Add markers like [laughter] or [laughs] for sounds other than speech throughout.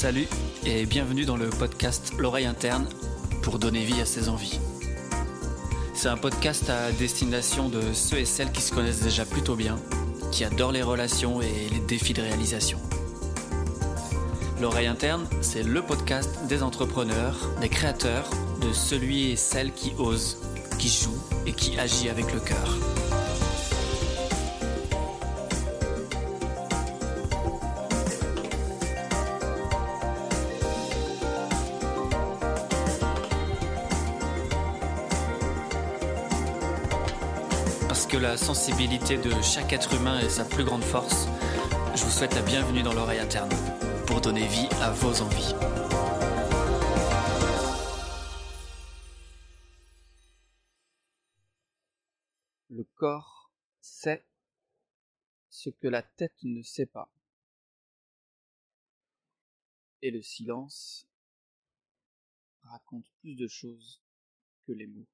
Salut et bienvenue dans le podcast L'oreille interne pour donner vie à ses envies. C'est un podcast à destination de ceux et celles qui se connaissent déjà plutôt bien, qui adorent les relations et les défis de réalisation. L'oreille interne, c'est le podcast des entrepreneurs, des créateurs, de celui et celle qui ose, qui joue et qui agit avec le cœur. Que la sensibilité de chaque être humain est sa plus grande force, je vous souhaite la bienvenue dans l'oreille interne pour donner vie à vos envies. Le corps sait ce que la tête ne sait pas. Et le silence raconte plus de choses que les mots.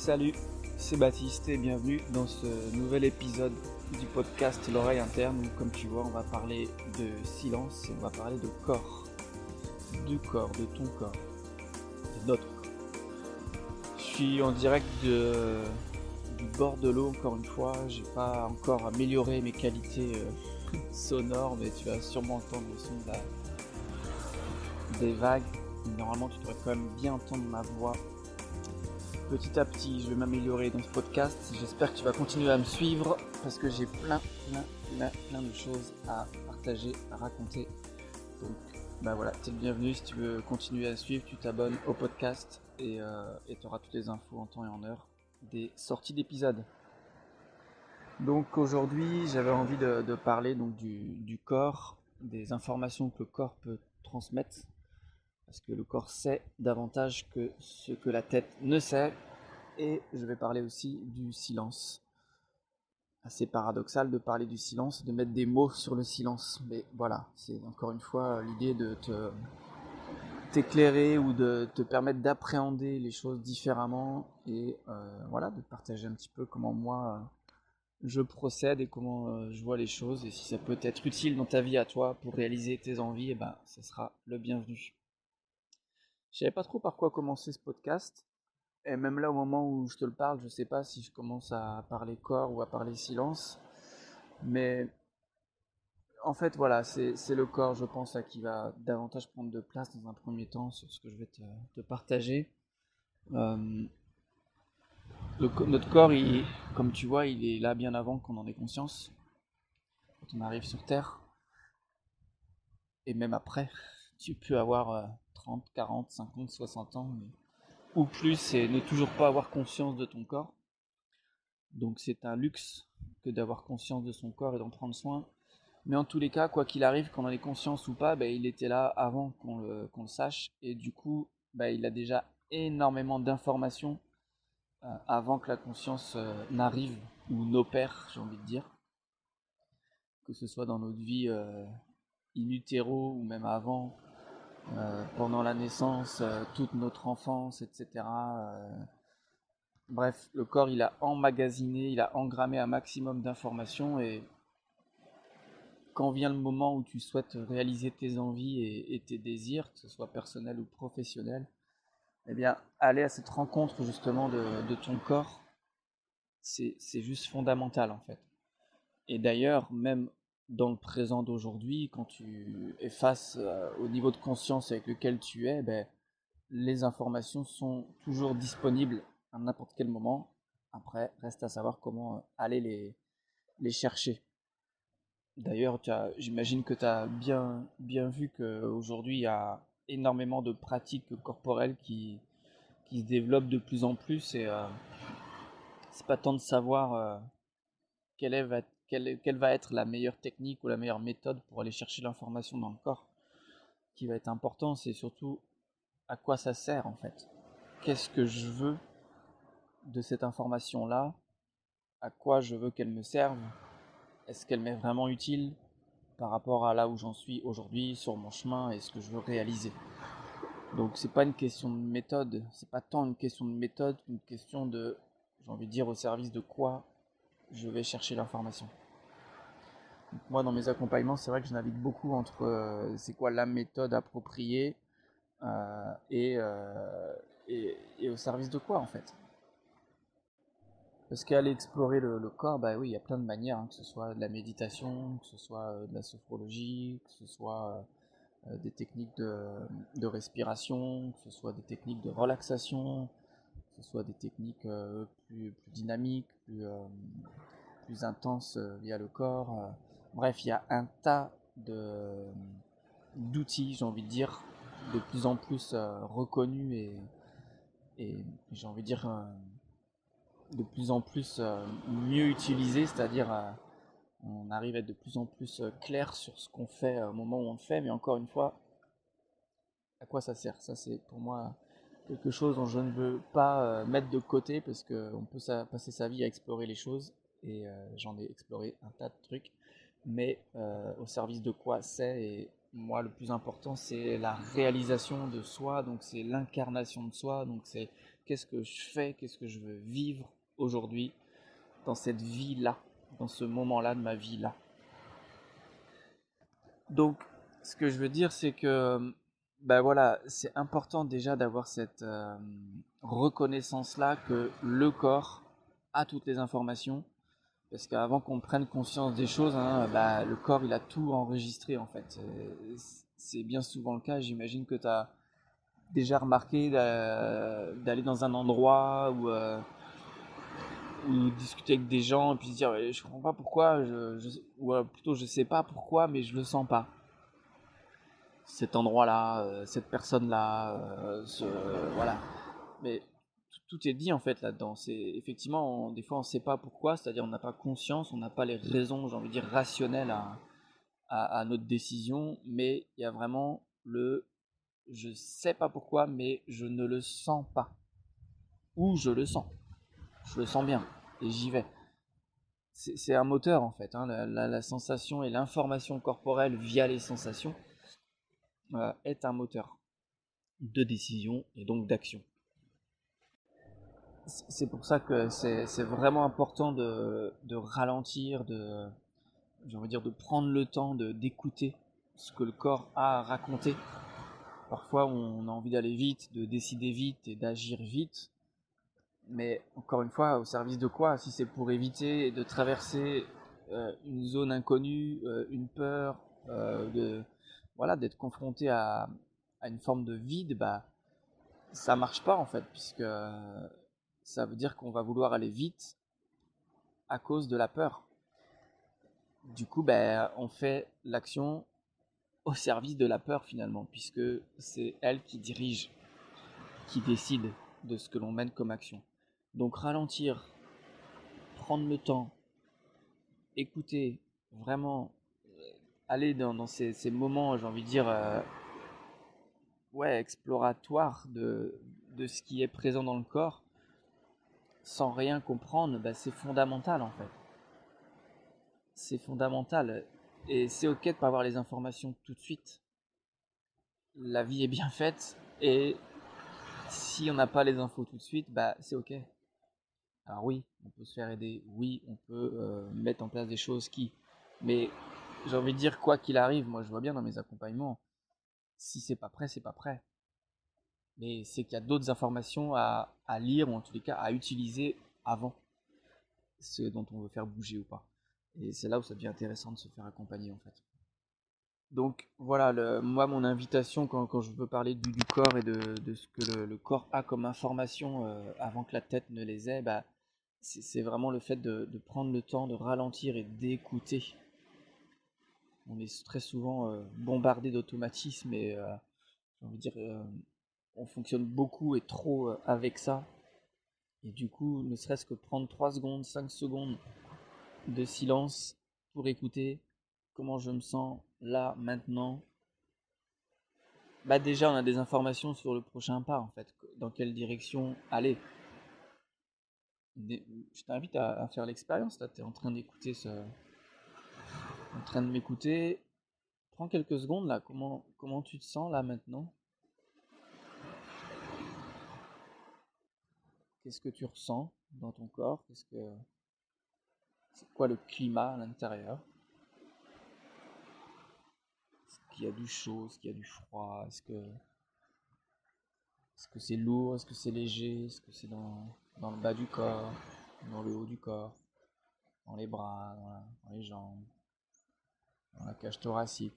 Salut, c'est Baptiste et bienvenue dans ce nouvel épisode du podcast L'oreille interne comme tu vois on va parler de silence et on va parler de corps. Du corps, de ton corps, de notre corps. Je suis en direct du bord de l'eau encore une fois, j'ai pas encore amélioré mes qualités euh, [laughs] sonores mais tu vas sûrement entendre le son de des vagues. Normalement tu devrais quand même bien entendre ma voix petit à petit, je vais m'améliorer dans ce podcast. J'espère que tu vas continuer à me suivre parce que j'ai plein, plein, plein, plein de choses à partager, à raconter. Donc, bah voilà, tu es le bienvenu. Si tu veux continuer à suivre, tu t'abonnes au podcast et tu auras toutes les infos en temps et en heure des sorties d'épisodes. Donc aujourd'hui, j'avais envie de, parler du corps, des informations que le corps peut transmettre parce que le corps sait davantage que ce que la tête ne sait. Et je vais parler aussi du silence. Assez paradoxal de parler du silence, de mettre des mots sur le silence. Mais voilà, c'est encore une fois l'idée de te t'éclairer ou de te permettre d'appréhender les choses différemment et euh, voilà, de partager un petit peu comment moi euh, je procède et comment euh, je vois les choses et si ça peut être utile dans ta vie à toi pour réaliser tes envies, et ben, ce sera le bienvenu. Je savais pas trop par quoi commencer ce podcast. Et même là, au moment où je te le parle, je sais pas si je commence à parler corps ou à parler silence. Mais en fait, voilà, c'est le corps, je pense, là, qui va davantage prendre de place dans un premier temps sur ce que je vais te, partager. Euh, notre corps, il, comme tu vois, il est là bien avant qu'on en ait conscience. Quand on arrive sur Terre. Et même après, tu peux avoir euh, 30, 40, 50, 60 ans, ou plus, et ne toujours pas avoir conscience de ton corps. Donc c'est un luxe que d'avoir conscience de son corps et d'en prendre soin. Mais en tous les cas, quoi qu'il arrive, qu'on en ait conscience ou pas, ben, il était là avant qu'on le, le sache. Et du coup, ben, il a déjà énormément d'informations euh, avant que la conscience euh, n'arrive ou n'opère, j'ai envie de dire. Que ce soit dans notre vie euh, in utero ou même avant, pendant la naissance, euh, toute notre enfance, etc. euh, bref, le corps, il a emmagasiné, il a engrammé un maximum d'informations et quand vient le moment où tu souhaites réaliser tes envies et, tes désirs, que ce soit personnel ou professionnel, eh bien, aller à cette rencontre justement de, de ton corps, c'est juste fondamental en fait. Et d'ailleurs, même dans le présent d'aujourd'hui, quand tu es face euh, au niveau de conscience avec lequel tu es, ben, les informations sont toujours disponibles à n'importe quel moment. Après, reste à savoir comment euh, aller les, les chercher. D'ailleurs, j'imagine que tu as bien, bien vu qu'aujourd'hui, il y a énormément de pratiques corporelles qui, qui se développent de plus en plus et euh, c'est pas tant de savoir euh, quelle, est, quelle, va être la meilleure technique ou la meilleure méthode pour aller chercher l'information dans le corps qui va être important, c'est surtout à quoi ça sert en fait. Qu'est-ce que je veux de cette information-là? À quoi je veux qu'elle me serve? Est-ce qu'elle m'est vraiment utile par rapport à là où j'en suis aujourd'hui sur mon chemin et ce que je veux réaliser? Donc c'est pas une question de méthode, c'est pas tant une question de méthode qu'une question de, j'ai envie de dire, au service de quoi je vais chercher l'information. Moi, dans mes accompagnements, c'est vrai que je navigue beaucoup entre euh, c'est quoi la méthode appropriée euh, euh, et, et, au service de quoi en fait? Parce qu'aller explorer le, corps, bah oui, il y a plein de manières, hein, que ce soit de la méditation, que ce soit de la sophrologie, que ce soit des techniques de, de, respiration, que ce soit des techniques de relaxation, ce soit des techniques plus, plus, dynamiques, plus, plus intenses via le corps. Bref, il y a un tas d'outils, j'ai envie de dire, de plus en plus euh, reconnus et, et j'ai envie de dire euh, de plus en plus euh, mieux utilisés, c'est-à-dire on arrive à être de plus en plus clair sur ce qu'on fait au moment où on le fait, mais encore une fois, à quoi ça sert? Ça, c'est pour moi quelque chose dont je ne veux pas mettre de côté parce qu'on peut passer sa vie à explorer les choses et j'en ai exploré un tas de trucs mais euh, au service de quoi c'est. Et moi, le plus important, c'est la réalisation de soi, donc c'est l'incarnation de soi, donc c'est qu'est-ce que je fais, qu'est-ce que je veux vivre aujourd'hui dans cette vie-là, dans ce moment-là de ma vie-là. Donc, ce que je veux dire, c'est que, ben voilà, c'est important déjà d'avoir cette euh, reconnaissance-là que le corps a toutes les informations, parce qu'avant qu'on prenne conscience des choses, bah, le corps il a tout enregistré en fait. C'est bien souvent le cas. J'imagine que tu as déjà remarqué d'aller dans un endroit où, euh, ou discuter avec des gens et puis se dire je comprends pas pourquoi, je, ou plutôt je sais pas pourquoi, mais je le sens pas. Cet endroit-là, euh, cette personne-là, euh, voilà. Mais tout est dit en fait là-dedans. C'est effectivement, des fois on ne sait pas pourquoi, c'est-à-dire on n'a pas conscience, on n'a pas les raisons, j'ai envie de dire rationnelles à, à, notre décision, mais il y a vraiment le je sais pas pourquoi, mais je ne le sens pas. Ou je le sens. Je le sens bien et j'y vais. C'est un moteur en fait. Hein, la, sensation et l'information corporelle via les sensations est un moteur de décision et donc d'action c'est pour ça que c'est vraiment important de, ralentir, de, envie dire, de prendre le temps d'écouter ce que le corps a à raconter. Parfois, on a envie d'aller vite, de décider vite et d'agir vite. Mais encore une fois, au service de quoi? Si c'est pour éviter de traverser euh, une zone inconnue, euh, une peur, euh, de voilà, d'être confronté à, une forme de vide, bah ça marche pas en fait, puisque ça veut dire qu'on va vouloir aller vite à cause de la peur. Du coup, ben, on fait l'action au service de la peur finalement, puisque c'est elle qui dirige, qui décide de ce que l'on mène comme action. Donc ralentir, prendre le temps, écouter, vraiment euh, aller dans, ces, moments, j'ai envie de dire, euh, ouais, exploratoires de, de ce qui est présent dans le corps, sans rien comprendre, bah, c'est fondamental en fait. C'est fondamental. Et c'est ok de pas avoir les informations tout de suite. La vie est bien faite et si on n'a pas les infos tout de suite, bah c'est ok. Alors oui, on peut se faire aider, oui, on peut euh, mettre en place des choses qui... Mais j'ai envie de dire, quoi qu'il arrive, moi je vois bien dans mes accompagnements, si c'est pas prêt, c'est pas prêt mais c'est qu'il y a d'autres informations à, lire ou en tous les cas à utiliser avant ce dont on veut faire bouger ou pas. Et c'est là où ça devient intéressant de se faire accompagner en fait. Donc voilà, moi mon invitation quand, je veux parler du, corps et de, ce que le, corps a comme information euh, avant que la tête ne les ait, bah, c'est vraiment le fait de, prendre le temps de ralentir et d'écouter. On est très souvent euh, bombardé d'automatismes et euh, dire on fonctionne beaucoup et trop euh, avec ça. Et du coup, ne serait-ce que prendre 3 secondes, 5 secondes de silence pour écouter comment je me sens là, maintenant. Bah déjà, on a des informations sur le prochain pas, en fait, dans quelle direction aller. Je t'invite à, faire l'expérience, là, tu es en train d'écouter ce... En train de m'écouter. Prends quelques secondes, là, comment, comment tu te sens, là, maintenant? Qu'est-ce que tu ressens dans ton corps? Qu'est-ce que C'est quoi le climat à l'intérieur? Est-ce qu'il y a du chaud? Est-ce qu'il y a du froid? Est-ce que est-ce que c'est lourd? Est-ce que c'est léger? Est-ce que c'est dans, dans, le bas du corps? Dans le haut du corps? Dans les bras? Dans, les jambes? Dans la cage thoracique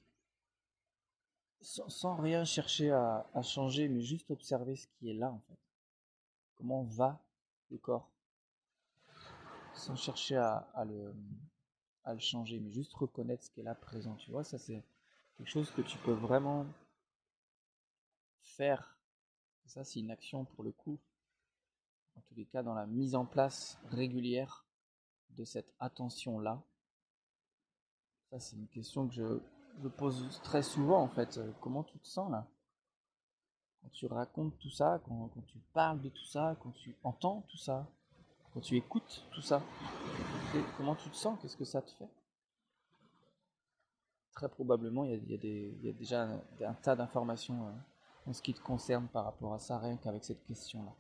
sans, rien chercher à, changer, mais juste observer ce qui est là en fait. Comment va le corps Sans chercher à, à, le, à le changer, mais juste reconnaître ce qui est là présent. Tu vois, ça c'est quelque chose que tu peux vraiment faire ça, c'est une action pour le coup, en tous les cas, dans la mise en place régulière de cette attention-là. Ça, c'est une question que je, pose très souvent, en fait. Comment tu te sens là? Quand tu racontes tout ça, quand, tu parles de tout ça, quand tu entends tout ça, quand tu écoutes tout ça, comment tu te sens? Qu'est-ce que ça te fait? Très probablement, il y a, déjà un, tas d'informations. Euh, en ce qui te concerne par rapport à ça, rien qu'avec cette question-là.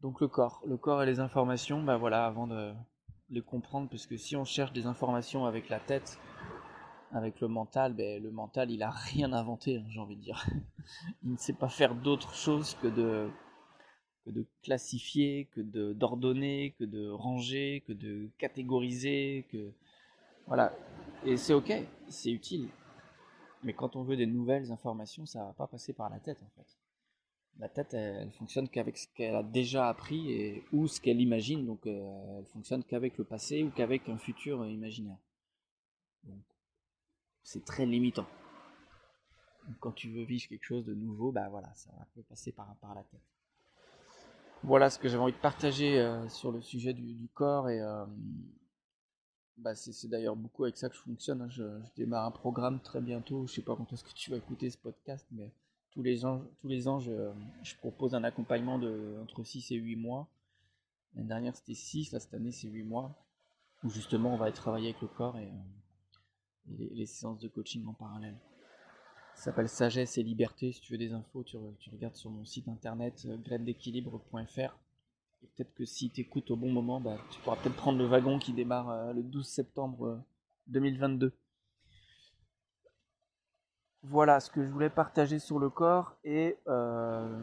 Donc le corps, le corps et les informations, ben voilà, avant de les comprendre, parce que si on cherche des informations avec la tête, avec le mental, ben, le mental il a rien inventé, hein, j'ai envie de dire. [laughs] il ne sait pas faire d'autre chose que de, que de classifier, que de d'ordonner, que de ranger, que de catégoriser, que voilà. Et c'est ok, c'est utile. Mais quand on veut des nouvelles informations, ça va pas passer par la tête en fait. La tête, elle, fonctionne qu'avec ce qu'elle a déjà appris et ou ce qu'elle imagine, donc euh, elle fonctionne qu'avec le passé ou qu'avec un futur imaginaire. c'est très limitant. quand tu veux vivre quelque chose de nouveau, bah voilà, ça va passer par, la tête. Voilà ce que j'avais envie de partager euh, sur le sujet du, corps et euh, bah, c'est d'ailleurs beaucoup avec ça que je fonctionne. Hein. Je, démarre un programme très bientôt. Je sais pas quand est-ce que tu vas écouter ce podcast, mais tous les ans, tous les je, propose un accompagnement de entre 6 et 8 mois. L'année dernière c'était 6, là cette année c'est 8 mois. Où justement on va travailler avec le corps et, euh, les, séances de coaching en parallèle. Ça s'appelle Sagesse et Liberté. Si tu veux des infos, tu, regardes sur mon site internet euh, d'équilibre.fr peut-être que si tu écoutes au bon moment, bah, tu pourras peut-être prendre le wagon qui démarre euh, le 12 septembre 2022. Voilà ce que je voulais partager sur le corps et, euh,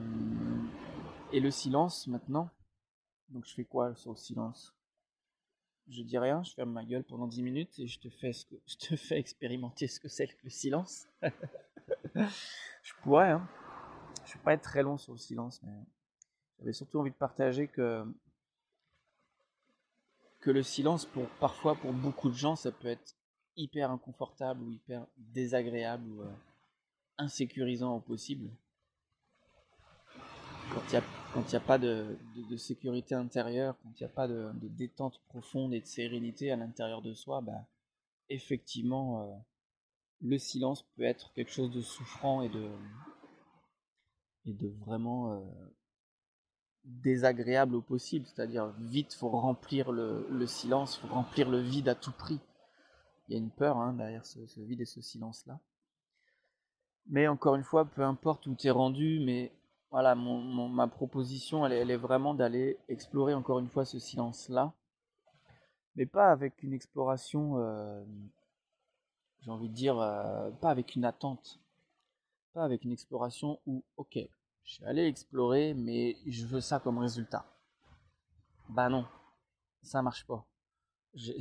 et le silence maintenant. Donc je fais quoi sur le silence? Je dis rien, je ferme ma gueule pendant 10 minutes et je te fais, ce que, je te fais expérimenter ce que c'est que le silence. [laughs] je pourrais, hein. Je vais pas être très long sur le silence, mais j'avais surtout envie de partager que, que le silence, pour, parfois pour beaucoup de gens, ça peut être hyper inconfortable ou hyper désagréable ou euh, insécurisant au possible. Quand il n'y a, pas de, sécurité intérieure, quand il n'y a pas de, détente profonde et de sérénité à l'intérieur de soi, bah, effectivement, euh, le silence peut être quelque chose de souffrant et de, et de vraiment euh, désagréable au possible, c'est-à-dire vite, faut remplir le, le silence, faut remplir le vide à tout prix. Il y a une peur hein, derrière ce, vide et ce silence-là. Mais encore une fois, peu importe où tu es rendu, mais voilà, ma proposition, elle, elle est vraiment d'aller explorer encore une fois ce silence-là, mais pas avec une exploration, euh, j'ai envie de dire, euh, pas avec une attente, pas avec une exploration où, ok, je suis allé explorer, mais je veux ça comme résultat. Bah non, ça marche pas.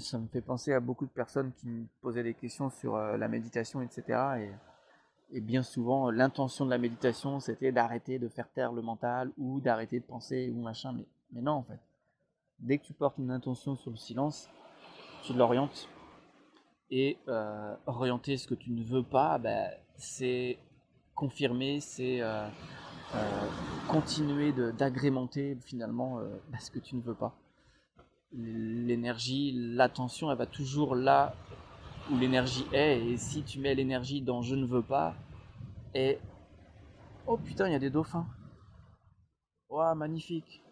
Ça me fait penser à beaucoup de personnes qui me posaient des questions sur euh, la méditation, etc. Et, bien souvent, l'intention de la méditation, c'était d'arrêter de faire taire le mental ou d'arrêter de penser ou machin. Mais, non, en fait. Dès que tu portes une intention sur le silence, tu l'orientes. Et euh, orienter ce que tu ne veux pas, bah, c'est confirmer, c'est euh, euh, continuer d'agrémenter finalement euh, bah, ce que tu ne veux pas. L'énergie, l'attention, elle va toujours là où l'énergie est. Et si tu mets l'énergie dans je ne veux pas, et oh putain, il y a des dauphins. Waouh, magnifique.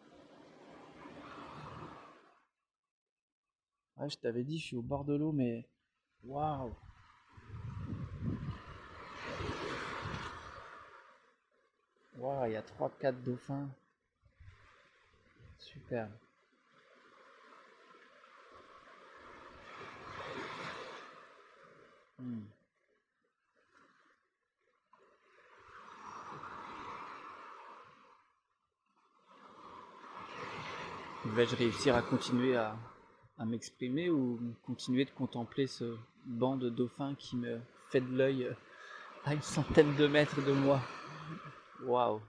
Ouais, je t'avais dit, je suis au bord de l'eau, mais waouh. Waouh, il y a 3-4 dauphins. Super. Hmm. Vais-je réussir à continuer à, m'exprimer ou continuer de contempler ce banc de dauphins qui me fait de l'œil à une centaine de mètres de moi? Waouh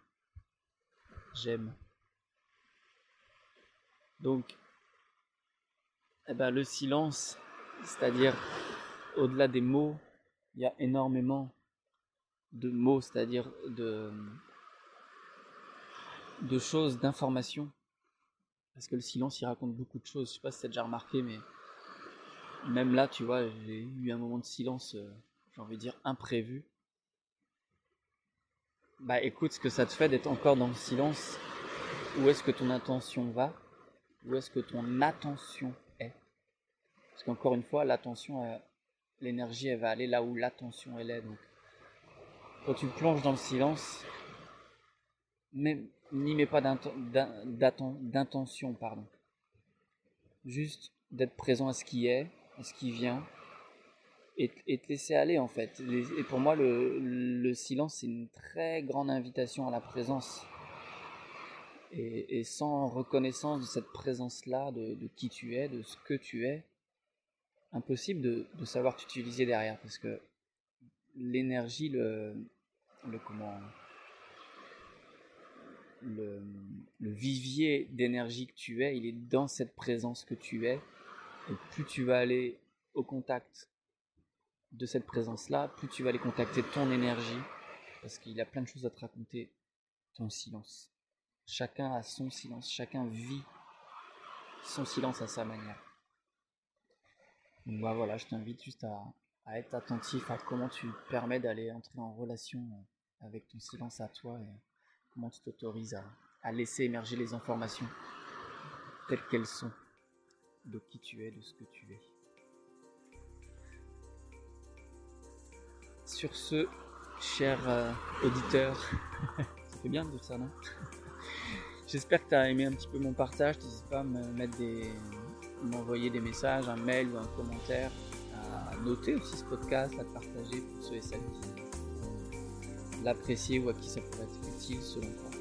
J'aime. Donc, eh ben, le silence, c'est-à-dire au-delà des mots, il y a énormément de mots, c'est-à-dire de, choses, d'informations. Parce que le silence, il raconte beaucoup de choses. Je sais pas si tu as déjà remarqué, mais même là, tu vois, j'ai eu un moment de silence, euh, j'ai envie de dire imprévu. Bah écoute, ce que ça te fait d'être encore dans le silence, où est-ce que ton intention va? Où est-ce que ton attention est? Parce qu'encore une fois, l'attention, l'énergie, elle va aller là où l'attention elle est. Donc, quand tu plonges dans le silence, n'y mets pas d'intention, pardon. Juste d'être présent à ce qui est, à ce qui vient, et, te laisser aller en fait. Et pour moi, le, silence, c'est une très grande invitation à la présence. Et, sans reconnaissance de cette présence-là, de, qui tu es, de ce que tu es, impossible de, savoir t'utiliser derrière. Parce que l'énergie, le, vivier d'énergie que tu es, il est dans cette présence que tu es. Et plus tu vas aller au contact de cette présence-là, plus tu vas aller contacter ton énergie, parce qu'il y a plein de choses à te raconter, ton silence. Chacun a son silence, chacun vit son silence à sa manière. Donc bah voilà, je t'invite juste à, à, être attentif à comment tu permets d'aller entrer en relation avec ton silence à toi et comment tu t'autorises à, laisser émerger les informations telles qu'elles sont de qui tu es, de ce que tu es. Sur ce, cher euh, auditeur, [laughs] bien de dire ça, non? [laughs] J'espère que tu as aimé un petit peu mon partage. N'hésite pas à me mettre des, m'envoyer des messages, un mail ou un commentaire, à noter aussi ce podcast, à partager pour ceux et celles qui l'apprécier ou à qui ça pourrait être utile selon toi.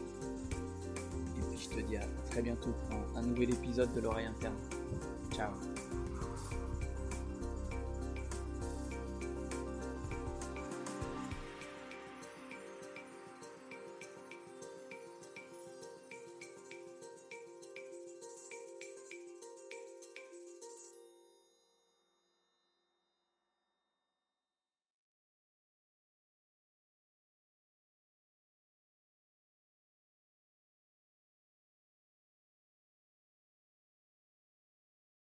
Et puis je te dis à très bientôt pour un nouvel épisode de l'oreille interne. Ciao